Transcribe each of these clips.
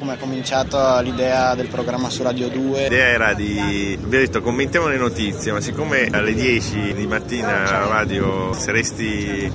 Come è cominciata l'idea del programma su Radio 2? L'idea era di, abbiamo detto commentiamo le notizie, ma siccome alle 10 di mattina a radio saresti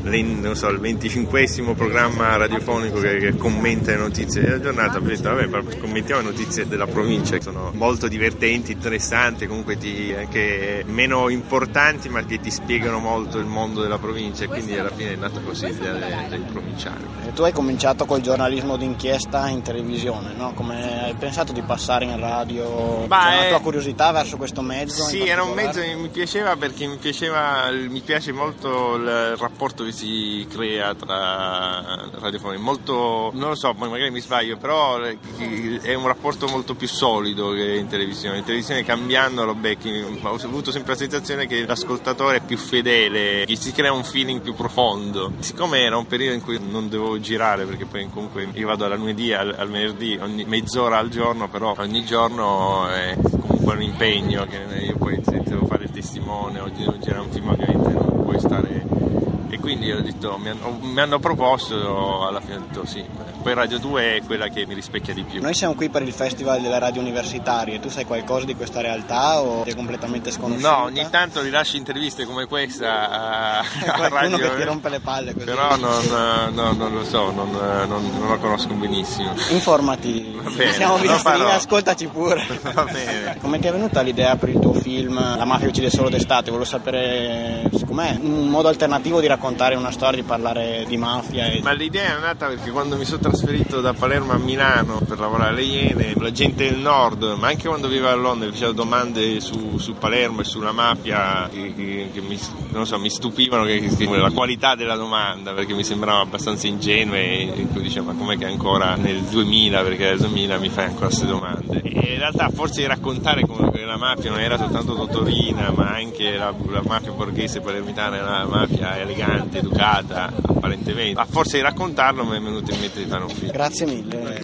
so, il 25 programma radiofonico che, che, commenta le notizie della giornata, abbiamo detto vabbè commentiamo le notizie della provincia, che sono molto divertenti, interessanti, comunque ti, anche meno importanti ma che ti spiegano molto il mondo della provincia e quindi alla fine è nata così l'idea del, del provinciale. E tu hai cominciato col giornalismo d'inchiesta in televisione no? Come hai pensato di passare in radio? Ma C'è una tua curiosità verso questo mezzo? Sì, era un mezzo che mi piaceva perché mi, piaceva, mi piace molto il rapporto che si crea tra radiofoni. Molto, non lo so, magari mi sbaglio, però è un rapporto molto più solido che in televisione. In televisione cambiando lo becchi, ho avuto sempre la sensazione che l'ascoltatore è più fedele, che si crea un feeling più profondo. Siccome era un periodo in cui non dovevo girare, perché poi comunque io vado dal lunedì al, al venerdì, ogni, mezz'ora al giorno, però ogni giorno è comunque un impegno che io poi devo fare il testimone, devo girare un film ovviamente non puoi stare e quindi ho detto, mi, hanno, mi hanno proposto, alla fine ho detto sì, poi Radio 2 è quella che mi rispecchia di più. Noi siamo qui per il Festival delle Radio Universitarie, tu sai qualcosa di questa realtà o è completamente sconosciuta? No, ogni tanto rilasci interviste come questa a, a radio. che ti rompe le palle così. Però non, no, non lo so, non, non, non, lo conosco benissimo. Informati, bene, siamo vicini, ascoltaci pure. Va bene. Come ti è venuta l'idea per il tuo film La mafia uccide solo d'estate? Volevo sapere com'è un modo alternativo di raccontare una storia, di parlare di mafia. E... Ma l'idea è nata perché quando mi sono trasferito da Palermo a Milano per lavorare alle Iene, la gente del nord, ma anche quando vivevo a Londra, facevo domande su, su, Palermo e sulla mafia che, che, che mi, so, mi, stupivano che, la qualità della domanda, perché mi sembrava abbastanza ingenua e dicevo ma com'è che ancora nel 2000, perché nel 2000 mi fai ancora queste domande. E in realtà forse raccontare come la mafia non era soltanto Totorina, ma anche la, la mafia borghese palermitana era una mafia elegante, educata, apparentemente. A forza di raccontarlo mi è venuto in mente di fare un film. Grazie mille.